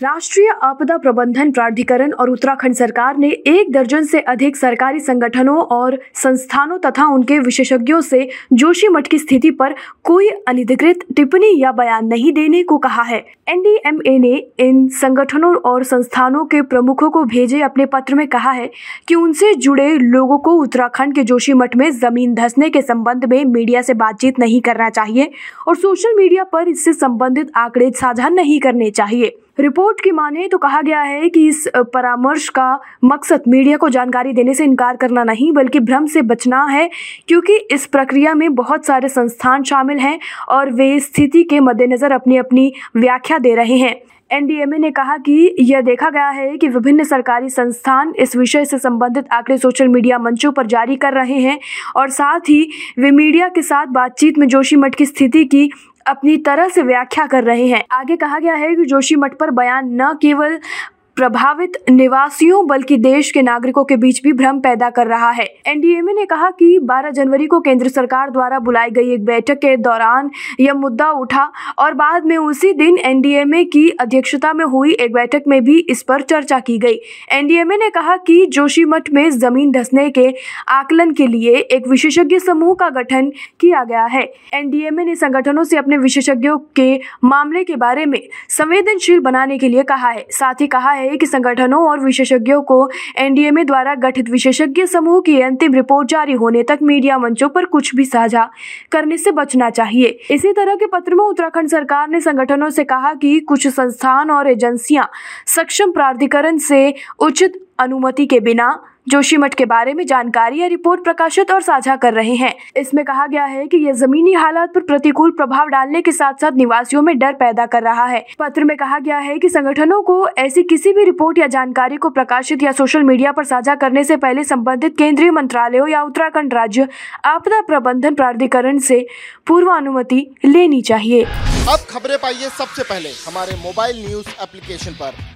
राष्ट्रीय आपदा प्रबंधन प्राधिकरण और उत्तराखंड सरकार ने एक दर्जन से अधिक सरकारी संगठनों और संस्थानों तथा उनके विशेषज्ञों से जोशीमठ की स्थिति पर कोई अनधिकृत टिप्पणी या बयान नहीं देने को कहा है। एनडीएमए ने इन संगठनों और संस्थानों के प्रमुखों को भेजे अपने पत्र में कहा है कि उनसे जुड़े लोगों को उत्तराखंड के जोशीमठ में ज़मीन धसने के संबंध में मीडिया से बातचीत नहीं करना चाहिए और सोशल मीडिया पर इससे संबंधित आंकड़े साझा नहीं करने चाहिए। रिपोर्ट की माने तो कहा गया है कि इस परामर्श का मकसद मीडिया को जानकारी देने से इनकार करना नहीं, बल्कि भ्रम से बचना है, क्योंकि इस प्रक्रिया में बहुत सारे संस्थान शामिल हैं और वे स्थिति के मद्देनज़र अपनी अपनी व्याख्या दे रहे हैं। एनडीएमए ने कहा कि यह देखा गया है कि विभिन्न सरकारी संस्थान इस विषय से संबंधित आंकड़े सोशल मीडिया मंचों पर जारी कर रहे हैं और साथ ही वे मीडिया के साथ बातचीत में जोशीमठ की स्थिति की अपनी तरह से व्याख्या कर रहे हैं। आगे कहा गया है कि जोशी मठ पर बयान न केवल प्रभावित निवासियों बल्कि देश के नागरिकों के बीच भी भ्रम पैदा कर रहा है। एनडीएमए ने कहा कि 12 जनवरी को केंद्र सरकार द्वारा बुलाई गई एक बैठक के दौरान यह मुद्दा उठा और बाद में उसी दिन एनडीएमए की अध्यक्षता में हुई एक बैठक में भी इस पर चर्चा की गई। एनडीएमए ने कहा कि जोशीमठ में ज़मीन धसने के आकलन के लिए एक विशेषज्ञ समूह का गठन किया गया है। एनडीएमए ने संगठनों से अपने विशेषज्ञों के मामले के बारे में संवेदनशील बनाने के लिए कहा है। साथ ही कहा है है कि संगठनों और विशेषज्ञों को एनडीएमए द्वारा गठित विशेषज्ञ समूह की अंतिम रिपोर्ट जारी होने तक मीडिया मंचों पर कुछ भी साझा करने से बचना चाहिए। इसी तरह के पत्र में उत्तराखंड सरकार ने संगठनों से कहा कि कुछ संस्थान और एजेंसियाँ सक्षम प्राधिकरण से उचित अनुमति के बिना जोशीमठ के बारे में जानकारी या रिपोर्ट प्रकाशित और साझा कर रहे हैं। इसमें कहा गया है कि यह जमीनी हालात पर प्रतिकूल प्रभाव डालने के साथ साथ निवासियों में डर पैदा कर रहा है। पत्र में कहा गया है कि संगठनों को ऐसी किसी भी रिपोर्ट या जानकारी को प्रकाशित या सोशल मीडिया पर साझा करने से पहले संबंधित केंद्रीय मंत्रालयों या उत्तराखंड राज्य आपदा प्रबंधन प्राधिकरण से पूर्व अनुमति लेनी चाहिए। अब खबरें पाइए सबसे पहले हमारे मोबाइल न्यूज़ एप्लीकेशन पर।